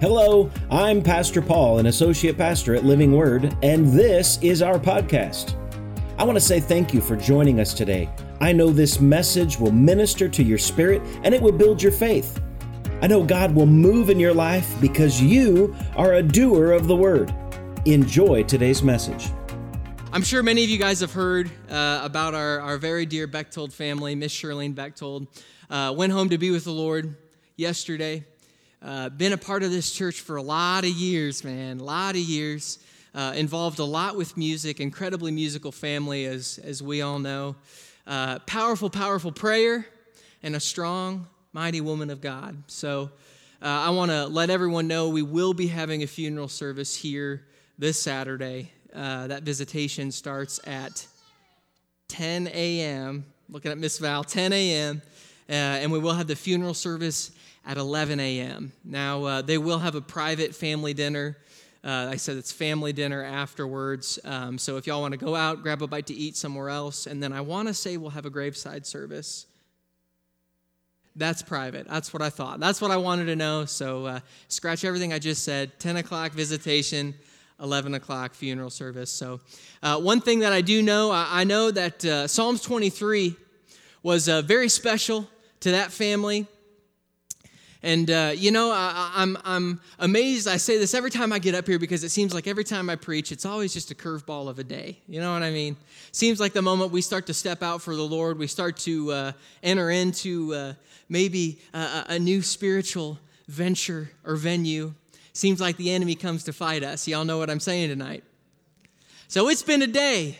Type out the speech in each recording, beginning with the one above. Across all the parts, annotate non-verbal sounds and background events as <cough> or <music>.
Hello, I'm Pastor Paul, an associate pastor at Living Word, and this is our podcast. I want to say thank you for joining us today. I know this message will minister to your spirit and it will build your faith. I know God will move in your life because you are a doer of the word. Enjoy today's message. I'm sure many of you guys have heard uh, about our, our very dear Bechtold family. Miss Shirlene Bechtold uh, went home to be with the Lord yesterday. Uh, been a part of this church for a lot of years, man, a lot of years. Uh, involved a lot with music, incredibly musical family, as, as we all know. Uh, powerful, powerful prayer, and a strong, mighty woman of God. So uh, I want to let everyone know we will be having a funeral service here this Saturday. Uh, that visitation starts at 10 a.m. Looking at Miss Val, 10 a.m. And we will have the funeral service at 11 a.m. Now, uh, they will have a private family dinner. Uh, I said it's family dinner afterwards. Um, so if y'all want to go out, grab a bite to eat somewhere else. And then I want to say we'll have a graveside service. That's private. That's what I thought. That's what I wanted to know. So uh, scratch everything I just said 10 o'clock visitation, 11 o'clock funeral service. So, uh, one thing that I do know, I, I know that uh, Psalms 23 was uh, very special to that family. And, uh, you know, I, am I'm, I'm amazed. I say this every time I get up here because it seems like every time I preach, it's always just a curveball of a day. You know what I mean? Seems like the moment we start to step out for the Lord, we start to uh, enter into uh, maybe a, a new spiritual venture or venue. Seems like the enemy comes to fight us. Y'all know what I'm saying tonight. So it's been a day,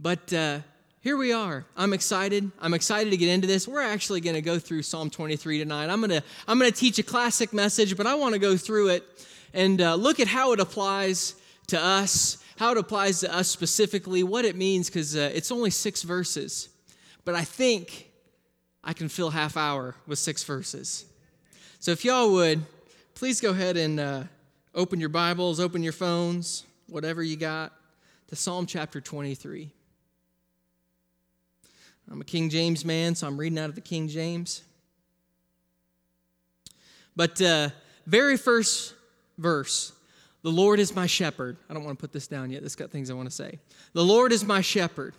but uh, here we are. I'm excited. I'm excited to get into this. We're actually going to go through Psalm 23 tonight. I'm going to I'm going to teach a classic message, but I want to go through it and uh, look at how it applies to us, how it applies to us specifically, what it means, because uh, it's only six verses. But I think I can fill half hour with six verses. So if y'all would, please go ahead and uh, open your Bibles, open your phones, whatever you got, to Psalm chapter 23. I'm a King James man, so I'm reading out of the King James. But uh, very first verse, the Lord is my shepherd. I don't want to put this down yet. This got things I want to say. The Lord is my shepherd.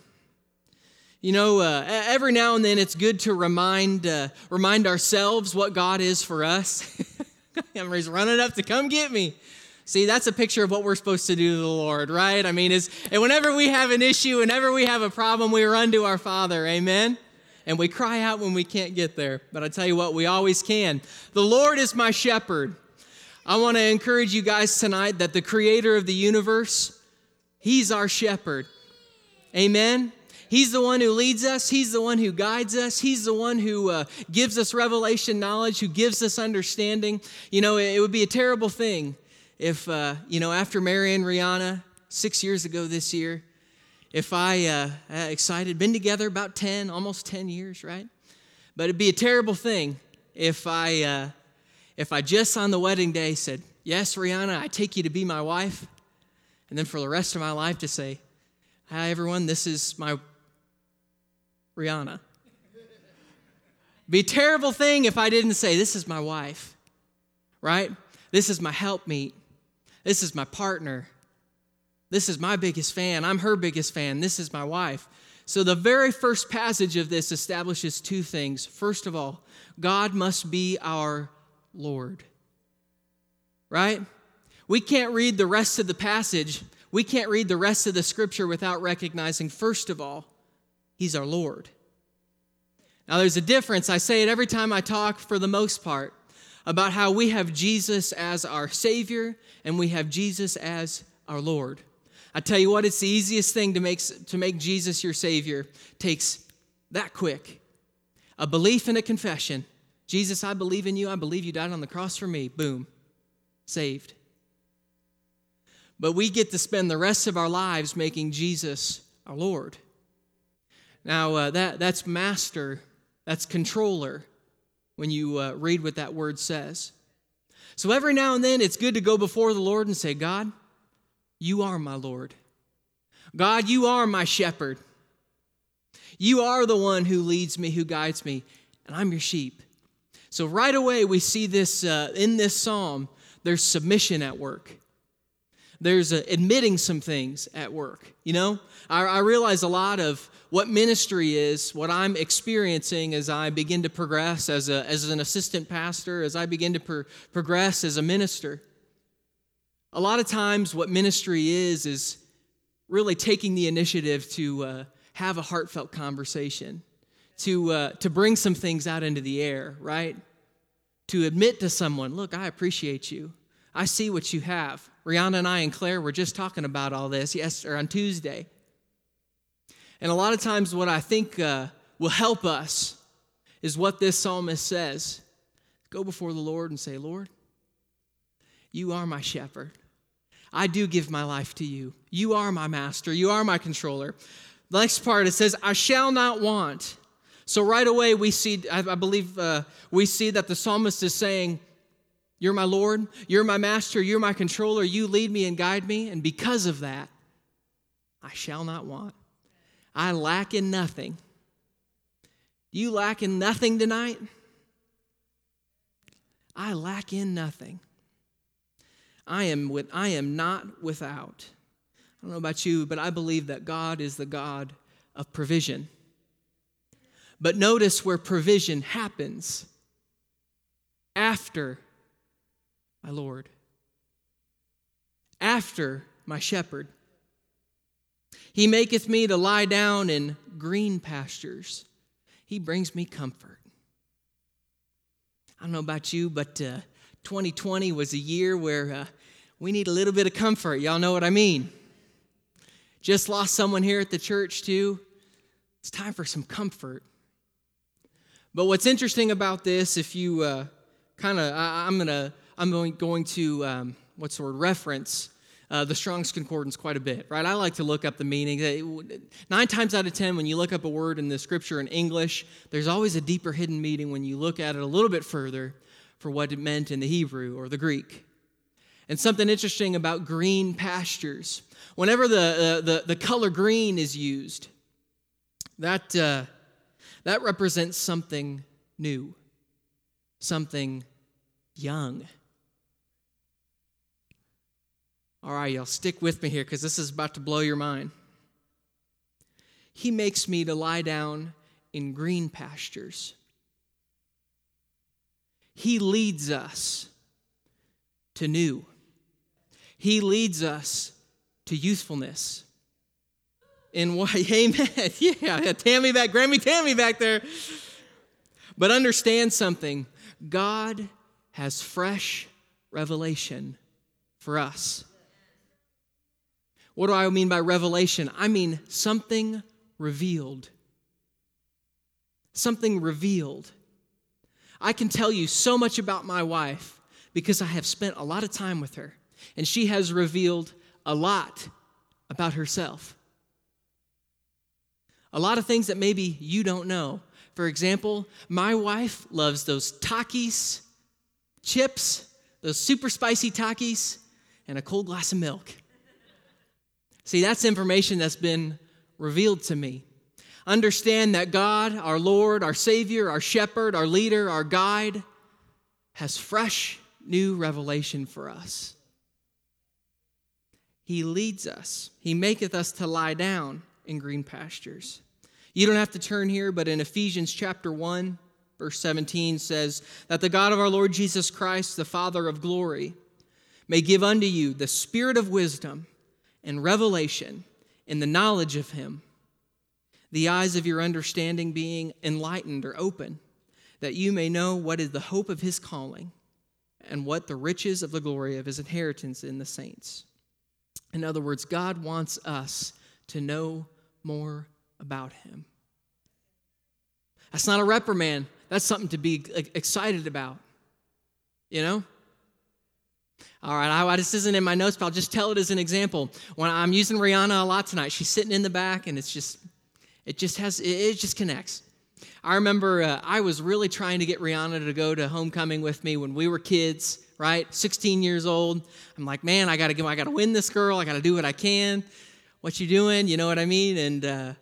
You know, uh, every now and then it's good to remind uh, remind ourselves what God is for us. <laughs> He's running up to come get me. See, that's a picture of what we're supposed to do to the Lord, right? I mean, is and whenever we have an issue, whenever we have a problem, we run to our Father. Amen. And we cry out when we can't get there. But I tell you what, we always can. The Lord is my shepherd. I want to encourage you guys tonight that the creator of the universe, he's our shepherd. Amen. He's the one who leads us. He's the one who guides us. He's the one who uh, gives us revelation knowledge, who gives us understanding. You know, it, it would be a terrible thing if, uh, you know, after marrying Rihanna six years ago this year, if I, uh, excited, been together about 10, almost 10 years, right? But it'd be a terrible thing if I, uh, if I just on the wedding day said, Yes, Rihanna, I take you to be my wife. And then for the rest of my life to say, Hi, everyone, this is my Rihanna. Be a terrible thing if I didn't say, This is my wife, right? This is my helpmeet. This is my partner. This is my biggest fan. I'm her biggest fan. This is my wife. So, the very first passage of this establishes two things. First of all, God must be our Lord. Right? We can't read the rest of the passage, we can't read the rest of the scripture without recognizing, first of all, He's our Lord. Now, there's a difference. I say it every time I talk for the most part about how we have Jesus as our Savior and we have Jesus as our Lord. I tell you what, it's the easiest thing to make, to make Jesus your Savior. takes that quick. A belief and a confession. Jesus, I believe in you. I believe you died on the cross for me. Boom. Saved. But we get to spend the rest of our lives making Jesus our Lord. Now, uh, that, that's master, that's controller, when you uh, read what that word says. So every now and then, it's good to go before the Lord and say, God, you are my Lord. God, you are my shepherd. You are the one who leads me, who guides me, and I'm your sheep. So right away, we see this uh, in this psalm there's submission at work. There's a, admitting some things at work. You know, I, I realize a lot of what ministry is, what I'm experiencing as I begin to progress as, a, as an assistant pastor, as I begin to pro- progress as a minister. A lot of times, what ministry is, is really taking the initiative to uh, have a heartfelt conversation, to, uh, to bring some things out into the air, right? To admit to someone, look, I appreciate you. I see what you have. Rihanna and I and Claire were just talking about all this yes or on Tuesday. And a lot of times, what I think uh, will help us is what this psalmist says Go before the Lord and say, Lord, you are my shepherd. I do give my life to you. You are my master. You are my controller. The next part it says, I shall not want. So right away we see, I, believe uh, we see that the psalmist is saying, You're my Lord, you're my master, you're my controller, you lead me and guide me, and because of that, I shall not want. I lack in nothing. You lack in nothing tonight? I lack in nothing. I am, with, I am not without. I don't know about you, but I believe that God is the God of provision. But notice where provision happens after my Lord, after my shepherd. He maketh me to lie down in green pastures. He brings me comfort. I don't know about you, but uh, 2020 was a year where uh, we need a little bit of comfort. Y'all know what I mean. Just lost someone here at the church, too. It's time for some comfort. But what's interesting about this, if you uh, kind of, I'm gonna, I'm going, going to, um, what's the word, reference uh, the Strong's Concordance quite a bit, right? I like to look up the meaning. Nine times out of ten, when you look up a word in the scripture in English, there's always a deeper hidden meaning when you look at it a little bit further for what it meant in the Hebrew or the Greek. And something interesting about green pastures. Whenever the, uh, the, the color green is used, that, uh, that represents something new, something young. All right, y'all, stick with me here because this is about to blow your mind. He makes me to lie down in green pastures. He leads us to new. He leads us to youthfulness. In why, <laughs> amen. <laughs> yeah, Tammy back, Grammy Tammy back there. But understand something God has fresh revelation for us. What do I mean by revelation? I mean something revealed. Something revealed. I can tell you so much about my wife because I have spent a lot of time with her, and she has revealed a lot about herself. A lot of things that maybe you don't know. For example, my wife loves those Takis chips, those super spicy Takis, and a cold glass of milk. See, that's information that's been revealed to me. Understand that God, our Lord, our Savior, our Shepherd, our leader, our guide, has fresh new revelation for us. He leads us, He maketh us to lie down in green pastures. You don't have to turn here, but in Ephesians chapter 1, verse 17 says that the God of our Lord Jesus Christ, the Father of glory, may give unto you the spirit of wisdom and revelation in the knowledge of Him, the eyes of your understanding being enlightened or open, that you may know what is the hope of His calling and what the riches of the glory of His inheritance in the saints. In other words, God wants us to know more about Him. That's not a reprimand. That's something to be excited about. You know? All right, I, this isn't in my notes, but I'll just tell it as an example. When I'm using Rihanna a lot tonight, she's sitting in the back, and it's just, it just has, it, just connects. I remember uh, I was really trying to get Rihanna to go to homecoming with me when we were kids, right? 16 years old. I'm like, man, I gotta go, I gotta win this girl. I gotta do what I can. What you doing? You know what I mean? And uh,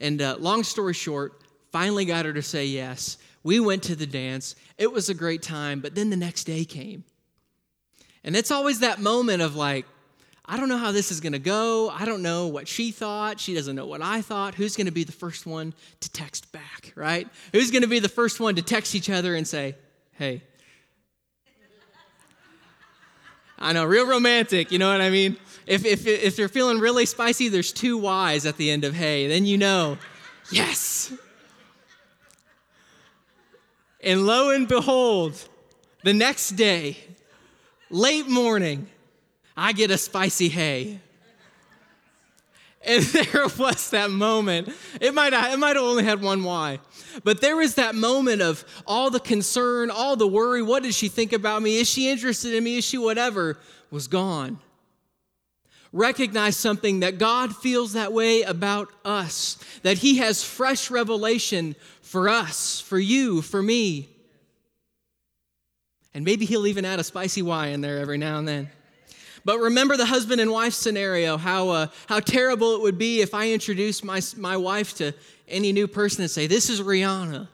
and uh, long story short, finally got her to say yes. We went to the dance. It was a great time, but then the next day came And it's always that moment of like, I don't know how this is going to go. I don't know what she thought. She doesn't know what I thought. Who's going to be the first one to text back, right? Who's going to be the first one to text each other and say, hey? I know, real romantic, you know what I mean? If, if, if they're feeling really spicy, there's two Y's at the end of hey. Then you know, yes. And lo and behold, the next day, late morning, I get a spicy hey. And <laughs> there was that moment. It might have, it might have only had one Y, but there was that moment of all the concern, all the worry. What did she think about me? Is she interested in me? Is she whatever? Was gone. Recognize something that God feels that way about us, that He has fresh revelation for us, for you, for me. And maybe He'll even add a spicy Y in there every now and then. But remember the husband and wife scenario, how, uh, how terrible it would be if I introduced my, my wife to any new person and say, This is Rihanna.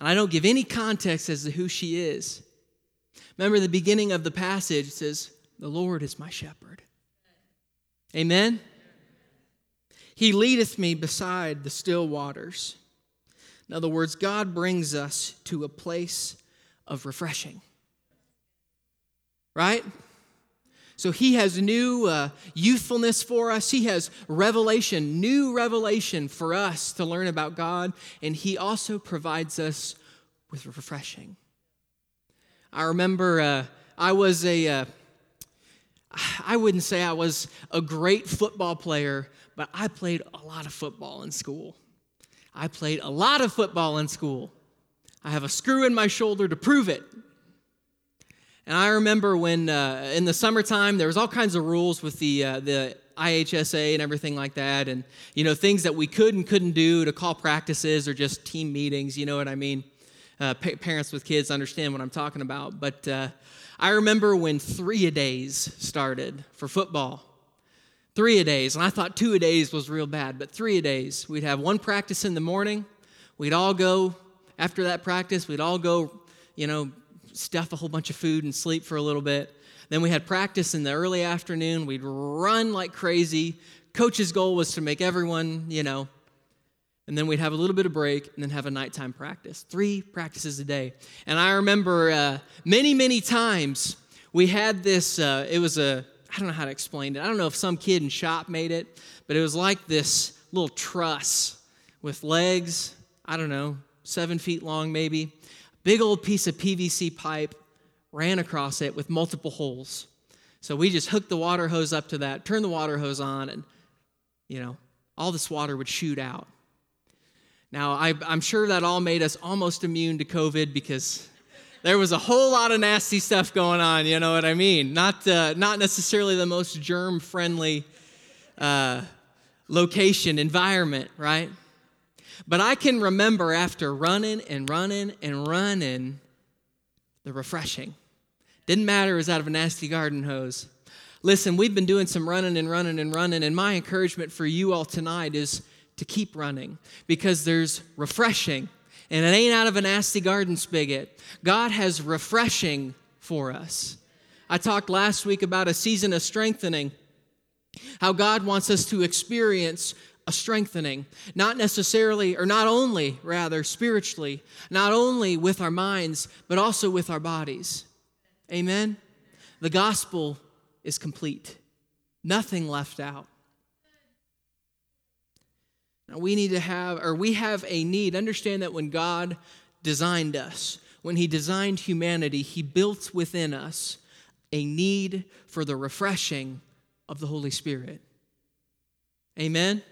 And I don't give any context as to who she is. Remember the beginning of the passage says, The Lord is my shepherd. Amen? He leadeth me beside the still waters. In other words, God brings us to a place of refreshing. Right? So he has new uh, youthfulness for us. He has revelation, new revelation for us to learn about God. And he also provides us with refreshing. I remember uh, I was a, uh, I wouldn't say I was a great football player, but I played a lot of football in school. I played a lot of football in school. I have a screw in my shoulder to prove it. And I remember when uh, in the summertime there was all kinds of rules with the uh, the IHSA and everything like that, and you know things that we could and couldn't do to call practices or just team meetings. You know what I mean? Uh, pa- parents with kids understand what I'm talking about. But uh, I remember when three a days started for football. Three a days, and I thought two a days was real bad, but three a days. We'd have one practice in the morning. We'd all go after that practice. We'd all go, you know, stuff a whole bunch of food and sleep for a little bit. Then we had practice in the early afternoon. We'd run like crazy. Coach's goal was to make everyone, you know, and then we'd have a little bit of break and then have a nighttime practice. Three practices a day. And I remember uh, many, many times we had this, uh, it was a, I don't know how to explain it. I don't know if some kid in shop made it, but it was like this little truss with legs, I don't know, seven feet long maybe, big old piece of PVC pipe ran across it with multiple holes. So we just hooked the water hose up to that, turned the water hose on, and, you know, all this water would shoot out. Now, I, am sure that all made us almost immune to COVID because there was a whole lot of nasty stuff going on, you know what I mean? Not, uh, not necessarily the most germ friendly uh, location, environment, right? But I can remember after running and running and running, the refreshing. Didn't matter, it was out of a nasty garden hose. Listen, we've been doing some running and running and running, and my encouragement for you all tonight is to keep running because there's refreshing, and it ain't out of a nasty garden spigot. God has refreshing for us. I talked last week about a season of strengthening, how God wants us to experience a strengthening, not necessarily, or not only, rather, spiritually, not only with our minds, but also with our bodies. Amen? The gospel is complete, nothing left out. Now, we need to have, or we have a need. Understand that when God designed us, when He designed humanity, He built within us a need for the refreshing of the Holy Spirit. Amen?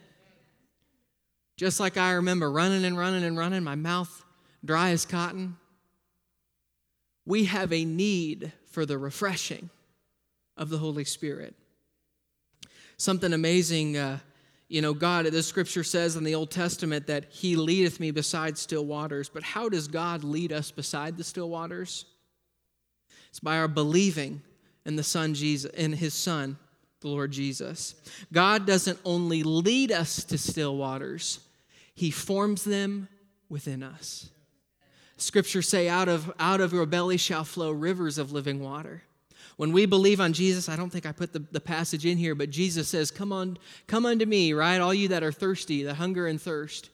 Just like I remember running and running and running, my mouth dry as cotton. We have a need for the refreshing of the Holy Spirit. Something amazing, uh, you know, God, the scripture says in the Old Testament that He leadeth me beside still waters. But how does God lead us beside the still waters? It's by our believing in the Son Jesus, in His Son, the Lord Jesus. God doesn't only lead us to still waters, he forms them within us. Scriptures say, out of, out of your belly shall flow rivers of living water. When we believe on Jesus, I don't think I put the, the passage in here, but Jesus says, Come on, come unto me, right? All you that are thirsty, that hunger and thirst.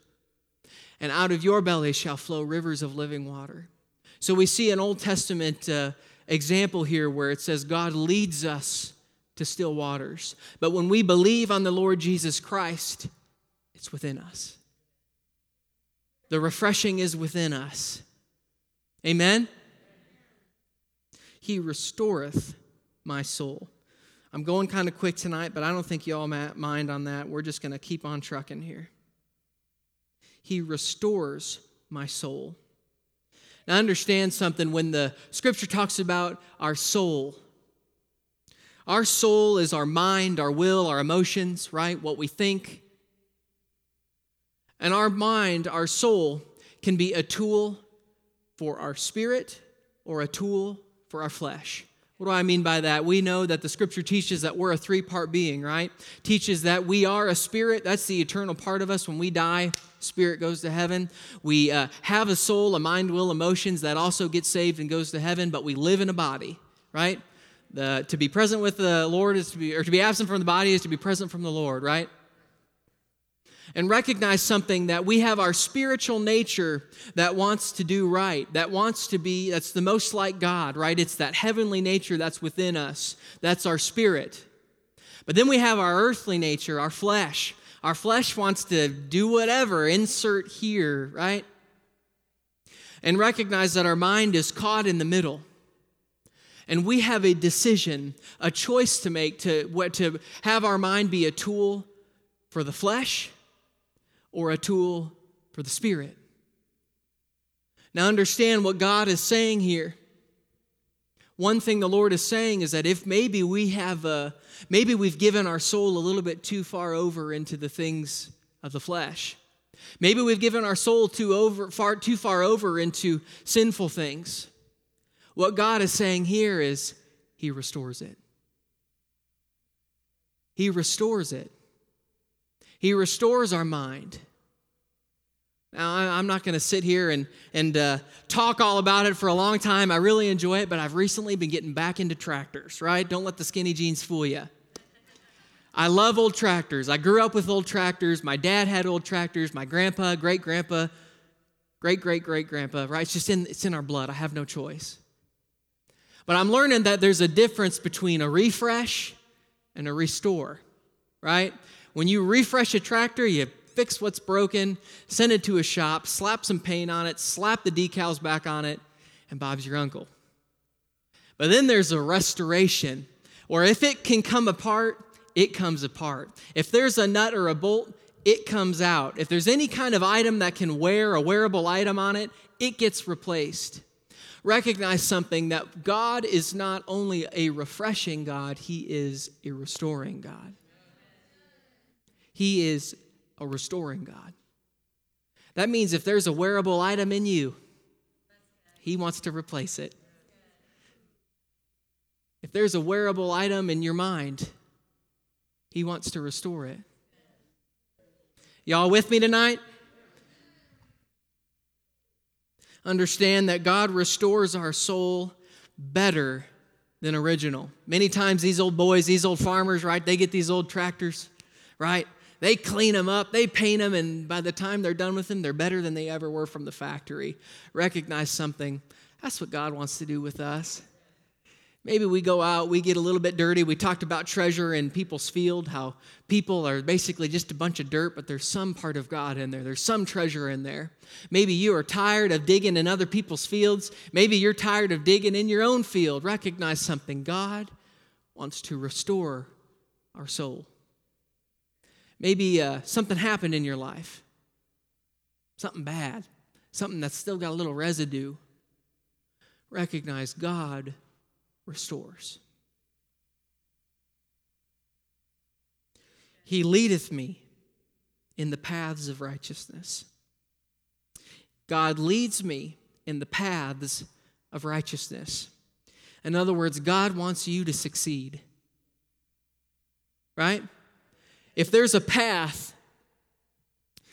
And out of your belly shall flow rivers of living water. So we see an Old Testament uh, example here where it says God leads us to still waters. But when we believe on the Lord Jesus Christ, it's within us. The refreshing is within us. Amen? He restoreth my soul. I'm going kind of quick tonight, but I don't think you all mind on that. We're just going to keep on trucking here. He restores my soul. Now, understand something when the scripture talks about our soul. Our soul is our mind, our will, our emotions, right? What we think. And our mind, our soul, can be a tool for our spirit or a tool for our flesh. What do I mean by that? We know that the scripture teaches that we're a three part being, right? Teaches that we are a spirit. That's the eternal part of us. When we die, spirit goes to heaven. We uh, have a soul, a mind, will, emotions that also get saved and goes to heaven, but we live in a body, right? The, to be present with the Lord is to be, or to be absent from the body is to be present from the Lord, right? And recognize something that we have our spiritual nature that wants to do right, that wants to be, that's the most like God, right? It's that heavenly nature that's within us. That's our spirit. But then we have our earthly nature, our flesh. Our flesh wants to do whatever, insert here, right? And recognize that our mind is caught in the middle. And we have a decision, a choice to make to, what to have our mind be a tool for the flesh or a tool for the Spirit. Now, understand what God is saying here. One thing the Lord is saying is that if maybe we have, a, maybe we've given our soul a little bit too far over into the things of the flesh. Maybe we've given our soul too over, far too far over into sinful things. What God is saying here is He restores it. He restores it. He restores our mind. Now, I'm not going to sit here and, and uh, talk all about it for a long time. I really enjoy it, but I've recently been getting back into tractors, right? Don't let the skinny jeans fool you. I love old tractors. I grew up with old tractors. My dad had old tractors. My grandpa, great grandpa, great great great grandpa, right? It's just in, it's in our blood. I have no choice. But I'm learning that there's a difference between a refresh and a restore, right? When you refresh a tractor, you fix what's broken, send it to a shop, slap some paint on it, slap the decals back on it, and Bob's your uncle. But then there's a restoration, or if it can come apart, it comes apart. If there's a nut or a bolt, it comes out. If there's any kind of item that can wear a wearable item on it, it gets replaced. Recognize something that God is not only a refreshing God, He is a restoring God. He is a restoring God. That means if there's a wearable item in you, He wants to replace it. If there's a wearable item in your mind, He wants to restore it. Y'all with me tonight? Understand that God restores our soul better than original. Many times, these old boys, these old farmers, right, they get these old tractors, right? They clean them up, they paint them, and by the time they're done with them, they're better than they ever were from the factory. Recognize something. That's what God wants to do with us. Maybe we go out, we get a little bit dirty. We talked about treasure in people's field, how people are basically just a bunch of dirt, but there's some part of God in there. There's some treasure in there. Maybe you are tired of digging in other people's fields. Maybe you're tired of digging in your own field. Recognize something. God wants to restore our soul. Maybe uh, something happened in your life, something bad, something that's still got a little residue. Recognize God restores. He leadeth me in the paths of righteousness. God leads me in the paths of righteousness. In other words, God wants you to succeed. Right? If there's a path,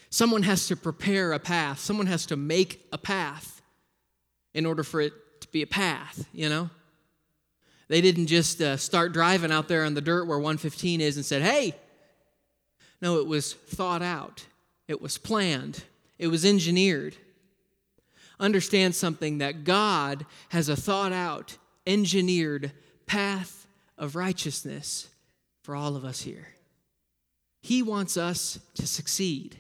someone has to prepare a path, someone has to make a path in order for it to be a path, you know? They didn't just uh, start driving out there on the dirt where 115 is and said, hey. No, it was thought out, it was planned, it was engineered. Understand something that God has a thought out, engineered path of righteousness for all of us here. He wants us to succeed.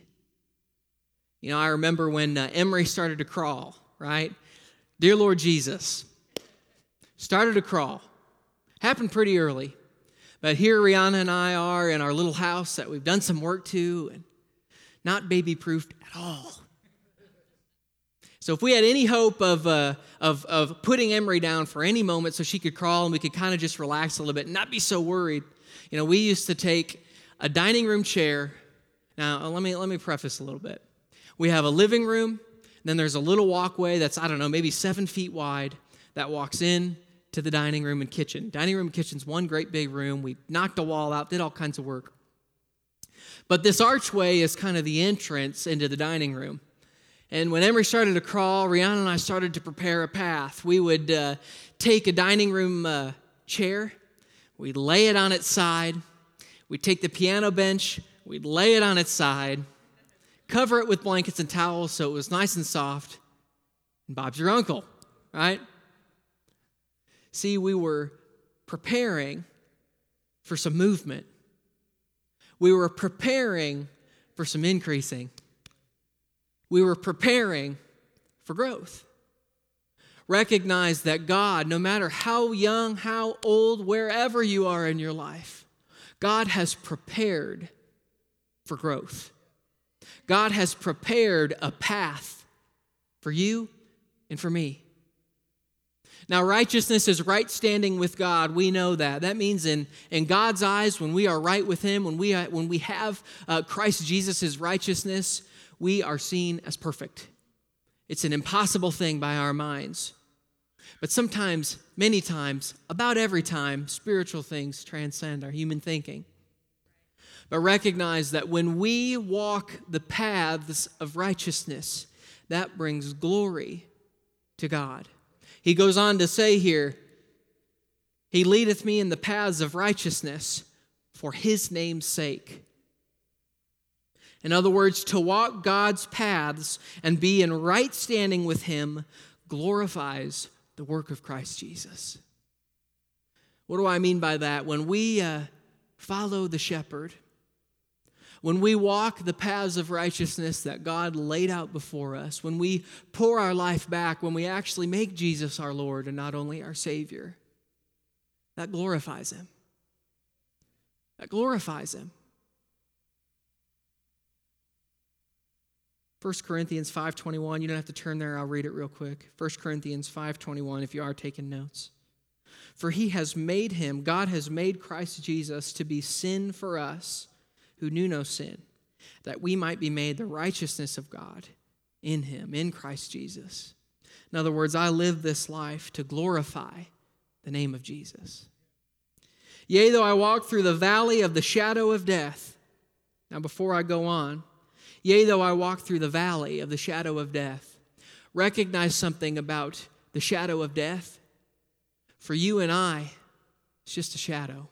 You know, I remember when uh, Emery started to crawl, right? Dear Lord Jesus, started to crawl. Happened pretty early. But here Rihanna and I are in our little house that we've done some work to and not baby proofed at all. So if we had any hope of, uh, of, of putting Emery down for any moment so she could crawl and we could kind of just relax a little bit and not be so worried, you know, we used to take a dining room chair. Now, let me, let me preface a little bit. We have a living room, then there's a little walkway that's, I don't know, maybe seven feet wide that walks in to the dining room and kitchen. Dining room and kitchen's one great big room. We knocked a wall out, did all kinds of work. But this archway is kind of the entrance into the dining room. And when Emery started to crawl, Rihanna and I started to prepare a path. We would uh, take a dining room uh, chair, we'd lay it on its side, we'd take the piano bench, we'd lay it on its side, cover it with blankets and towels so it was nice and soft. And Bob's your uncle, right? See, we were preparing for some movement. We were preparing for some increasing. We were preparing for growth. Recognize that God, no matter how young, how old, wherever you are in your life, God has prepared for growth. God has prepared a path for you and for me. Now, righteousness is right standing with God. We know that. That means in, in God's eyes, when we are right with Him, when we, when we have uh, Christ Jesus' righteousness, we are seen as perfect. It's an impossible thing by our minds. But sometimes, many times, about every time, spiritual things transcend our human thinking. But recognize that when we walk the paths of righteousness, that brings glory to God. He goes on to say here, He leadeth me in the paths of righteousness for His name's sake. In other words, to walk God's paths and be in right standing with Him glorifies the work of Christ Jesus. What do I mean by that? When we uh, follow the shepherd, when we walk the paths of righteousness that God laid out before us, when we pour our life back, when we actually make Jesus our Lord and not only our Savior, that glorifies Him. That glorifies Him. 1 Corinthians 5:21, you don't have to turn there, I'll read it real quick. 1 Corinthians 5:21 if you are taking notes. For he has made him, God has made Christ Jesus to be sin for us who knew no sin, that we might be made the righteousness of God in him, in Christ Jesus. In other words, I live this life to glorify the name of Jesus. Yea, though I walk through the valley of the shadow of death. Now, before I go on, yea, though I walk through the valley of the shadow of death, recognize something about the shadow of death. For you and I, it's just a shadow.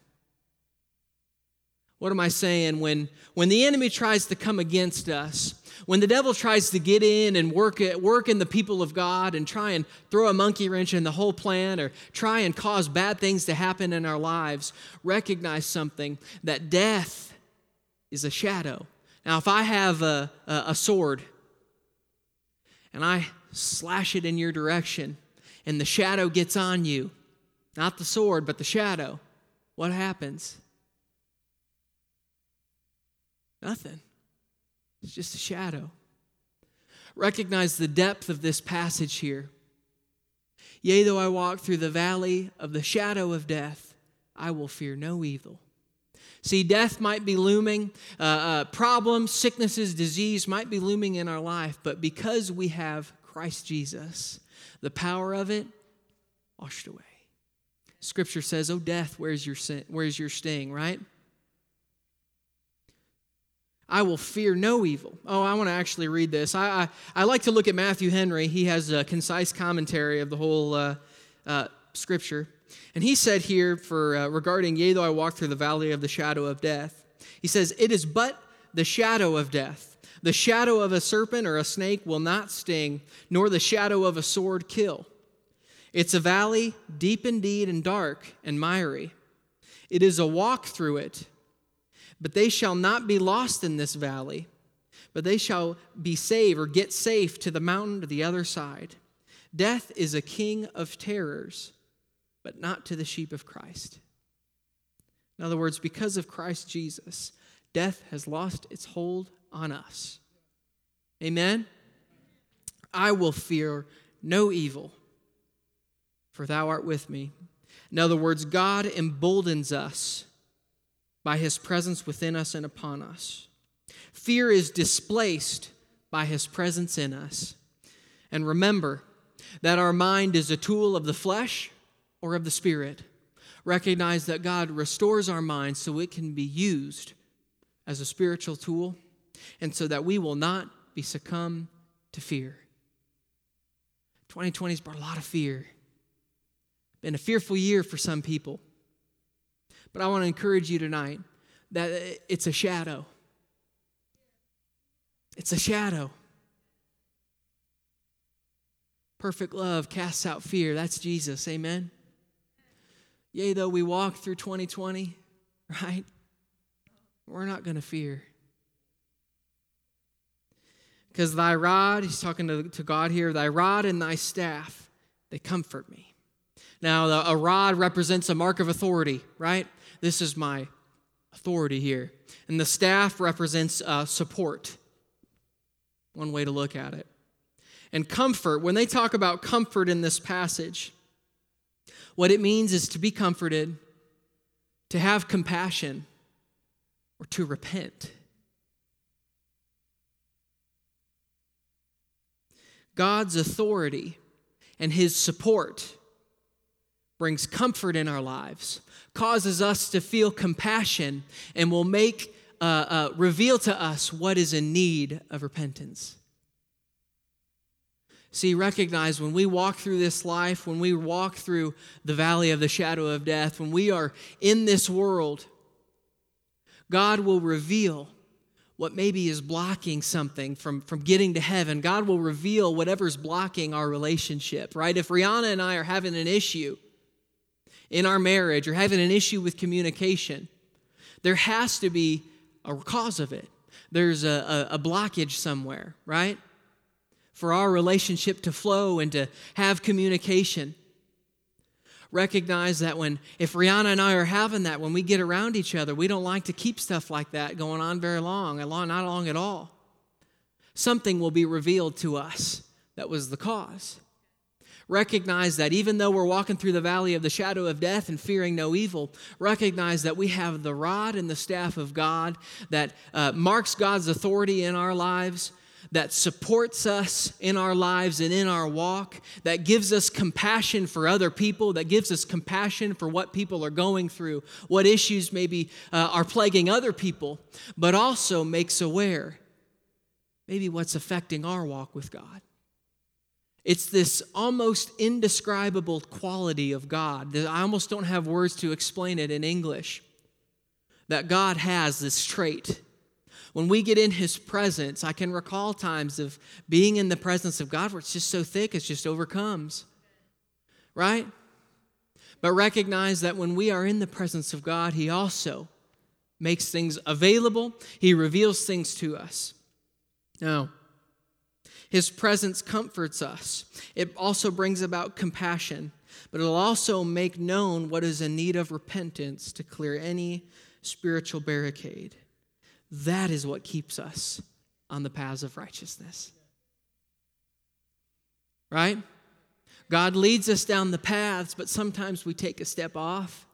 What am I saying? When, when the enemy tries to come against us, when the devil tries to get in and work, work in the people of God and try and throw a monkey wrench in the whole plan or try and cause bad things to happen in our lives, recognize something that death is a shadow. Now, if I have a, a, a sword and I slash it in your direction and the shadow gets on you, not the sword, but the shadow, what happens? Nothing. It's just a shadow. Recognize the depth of this passage here. Yea, though I walk through the valley of the shadow of death, I will fear no evil. See, death might be looming, uh, uh, problems, sicknesses, disease might be looming in our life, but because we have Christ Jesus, the power of it washed away. Scripture says, Oh, death, where's your, sin, where's your sting, right? I will fear no evil. Oh, I want to actually read this. I, I, I, like to look at Matthew Henry. He has a concise commentary of the whole uh, uh, scripture. And he said here for uh, regarding, yea, though I walk through the valley of the shadow of death, he says, It is but the shadow of death. The shadow of a serpent or a snake will not sting, nor the shadow of a sword kill. It's a valley deep indeed and dark and miry. It is a walk through it, but they shall not be lost in this valley, but they shall be saved or get safe to the mountain to the other side. Death is a king of terrors, but not to the sheep of Christ. In other words, because of Christ Jesus, death has lost its hold on us. Amen? I will fear no evil, for thou art with me. In other words, God emboldens us by his presence within us and upon us. Fear is displaced by his presence in us. And remember that our mind is a tool of the flesh or of the spirit. Recognize that God restores our mind so it can be used as a spiritual tool and so that we will not be succumb to fear. 2020 has brought a lot of fear. Been a fearful year for some people. But I want to encourage you tonight that it's a shadow. It's a shadow. Perfect love casts out fear. That's Jesus. Amen. Yea, though we walk through 2020, right? We're not going to fear. Because thy rod, he's talking to, to God here, thy rod and thy staff, they comfort me. Now, a rod represents a mark of authority, right? This is my authority here. And the staff represents uh, support. One way to look at it. And comfort, when they talk about comfort in this passage, what it means is to be comforted, to have compassion, or to repent. God's authority and his support brings comfort in our lives, causes us to feel compassion, and will make uh, uh, reveal to us what is in need of repentance. See, recognize when we walk through this life, when we walk through the valley of the shadow of death, when we are in this world, God will reveal what maybe is blocking something from, from getting to heaven. God will reveal whatever's blocking our relationship, right? If Rihanna and I are having an issue in our marriage or having an issue with communication, there has to be a cause of it. There's a, a, a blockage somewhere, right? For our relationship to flow and to have communication. Recognize that when if rihanna and i are having that when we get around each other we don't like to keep stuff like that going on very long not long at all. Something will be revealed to us that was the cause. Recognize that even though we're walking through the valley of the shadow of death and fearing no evil recognize that we have the rod and the staff of god that uh, marks god's authority in our lives that supports us in our lives and in our walk, that gives us compassion for other people, that gives us compassion for what people are going through, what issues maybe uh, are plaguing other people, but also makes aware maybe what's affecting our walk with God. It's this almost indescribable quality of God that I almost don't have words to explain it in English. That God has this trait when we get in His presence, I can recall times of being in the presence of God where it's just so thick, it just overcomes. Right? But recognize that when we are in the presence of God, He also makes things available, He reveals things to us. Now, His presence comforts us. It also brings about compassion, but it'll also make known what is in need of repentance to clear any spiritual barricade. That is what keeps us on the paths of righteousness. Right? God leads us down the paths, but sometimes we take a step off.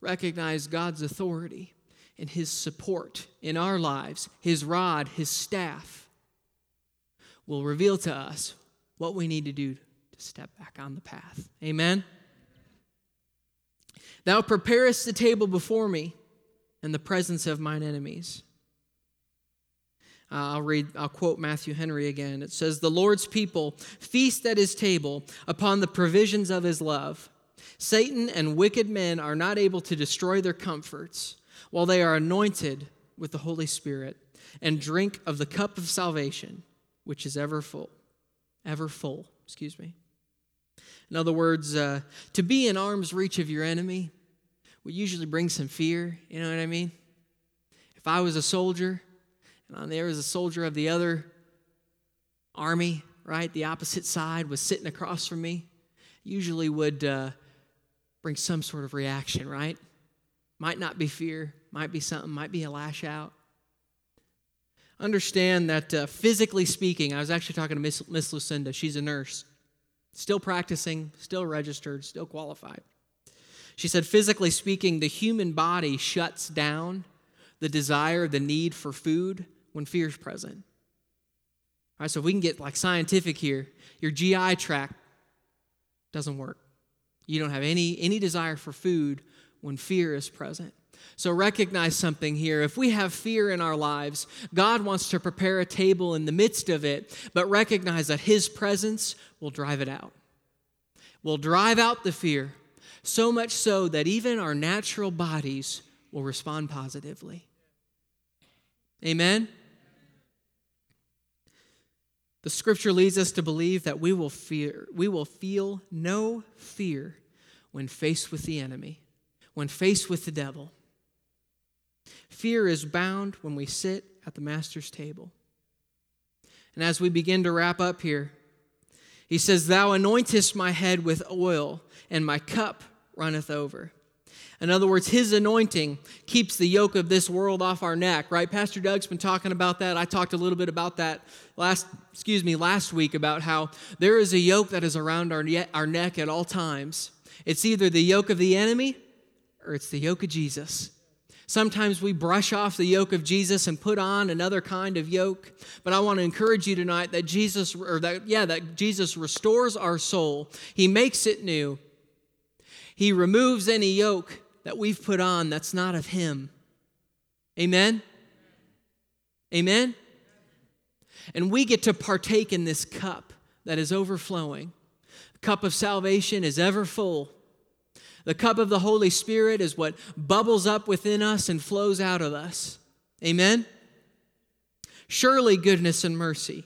Recognize God's authority and His support in our lives, His rod, His staff will reveal to us what we need to do to step back on the path. Amen? Thou preparest the table before me in the presence of mine enemies. Uh, I'll read, I'll quote Matthew Henry again. It says, The Lord's people feast at his table upon the provisions of his love. Satan and wicked men are not able to destroy their comforts while they are anointed with the Holy Spirit and drink of the cup of salvation, which is ever full. Ever full, excuse me. In other words, uh, to be in arm's reach of your enemy would usually bring some fear. You know what I mean? If I was a soldier and there was a soldier of the other army, right, the opposite side was sitting across from me, usually would uh, bring some sort of reaction, right? Might not be fear, might be something, might be a lash out. Understand that uh, physically speaking, I was actually talking to Miss, Miss Lucinda. She's a nurse, still practicing, still registered, still qualified. She said, physically speaking, the human body shuts down the desire, the need for food when fear is present. All right, so if we can get like scientific here, your GI tract doesn't work. You don't have any, any desire for food when fear is present. So recognize something here. If we have fear in our lives, God wants to prepare a table in the midst of it, but recognize that His presence will drive it out. Will drive out the fear, so much so that even our natural bodies will respond positively. Amen? The scripture leads us to believe that we will fear, we will feel no fear when faced with the enemy, when faced with the devil. Fear is bound when we sit at the master's table. And as we begin to wrap up here, he says, Thou anointest my head with oil, and my cup runneth over. In other words, his anointing keeps the yoke of this world off our neck, right? Pastor Doug's been talking about that. I talked a little bit about that last, excuse me, last week about how there is a yoke that is around our, our neck at all times. It's either the yoke of the enemy or it's the yoke of Jesus. Sometimes we brush off the yoke of Jesus and put on another kind of yoke. But I want to encourage you tonight that Jesus, or that, yeah, that Jesus restores our soul. He makes it new. He removes any yoke that we've put on that's not of Him. Amen? Amen? And we get to partake in this cup that is overflowing. The cup of salvation is ever full. The cup of the Holy Spirit is what bubbles up within us and flows out of us. Amen? Surely goodness and mercy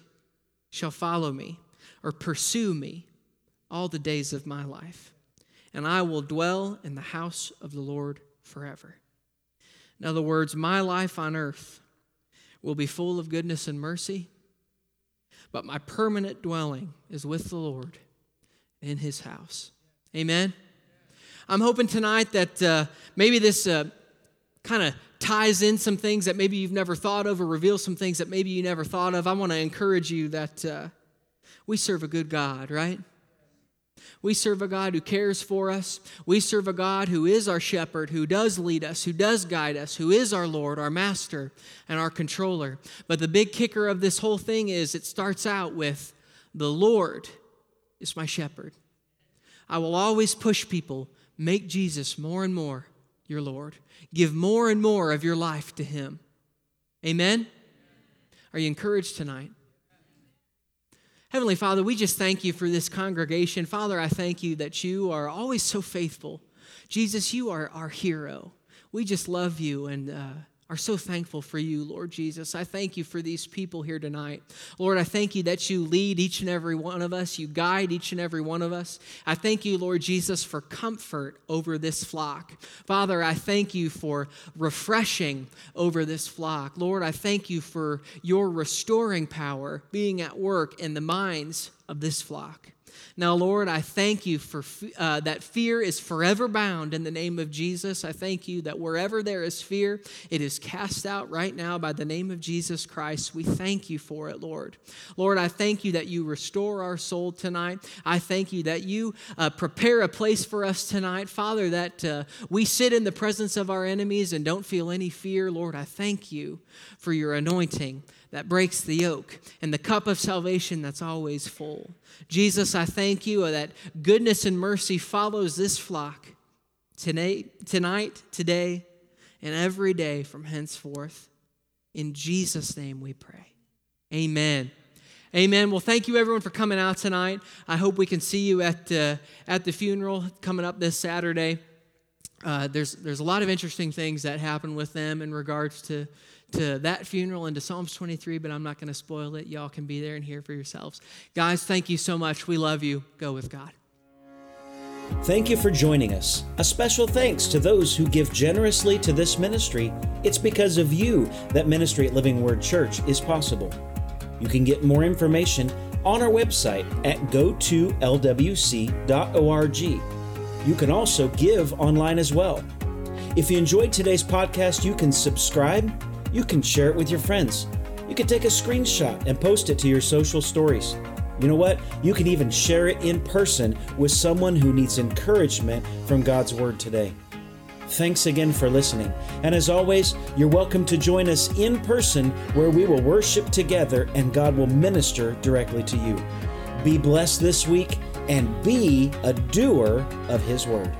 shall follow me or pursue me all the days of my life and I will dwell in the house of the Lord forever. In other words, my life on earth will be full of goodness and mercy, but my permanent dwelling is with the Lord in his house. Amen. I'm hoping tonight that uh, maybe this uh, kind of ties in some things that maybe you've never thought of or reveals some things that maybe you never thought of. I want to encourage you that uh, we serve a good God, right? We serve a God who cares for us. We serve a God who is our shepherd, who does lead us, who does guide us, who is our Lord, our master, and our controller. But the big kicker of this whole thing is it starts out with the Lord is my shepherd. I will always push people, make Jesus more and more your Lord. Give more and more of your life to Him. Amen? Are you encouraged tonight? Heavenly Father, we just thank you for this congregation. Father, I thank you that you are always so faithful. Jesus, you are our hero. We just love you and uh, are so thankful for you, Lord Jesus. I thank you for these people here tonight. Lord, I thank you that you lead each and every one of us, you guide each and every one of us. I thank you, Lord Jesus, for comfort over this flock. Father, I thank you for refreshing over this flock. Lord, I thank you for your restoring power being at work in the minds of this flock. Now, Lord, I thank you for uh, that fear is forever bound in the name of Jesus. I thank you that wherever there is fear, it is cast out right now by the name of Jesus Christ. We thank you for it, Lord. Lord, I thank you that you restore our soul tonight. I thank you that you uh, prepare a place for us tonight, Father, that uh, we sit in the presence of our enemies and don't feel any fear. Lord, I thank you for your anointing that breaks the yoke and the cup of salvation that's always full. Jesus, I thank you that goodness and mercy follows this flock tonight, tonight, today, and every day from henceforth. In Jesus' name we pray. Amen. Amen. Well, thank you everyone for coming out tonight. I hope we can see you at uh, at the funeral coming up this Saturday. Uh, there's there's a lot of interesting things that happen with them in regards to to that funeral and to Psalms 23, but I'm not going to spoil it. Y'all can be there and hear for yourselves. Guys, thank you so much. We love you. Go with God. Thank you for joining us. A special thanks to those who give generously to this ministry. It's because of you that ministry at Living Word Church is possible. You can get more information on our website at go2lwc.org. You can also give online as well. If you enjoyed today's podcast, you can subscribe, you can share it with your friends, you can take a screenshot and post it to your social stories. You know what? You can even share it in person with someone who needs encouragement from God's Word today. Thanks again for listening. And as always, you're welcome to join us in person where we will worship together and God will minister directly to you. Be blessed this week and be a doer of His Word.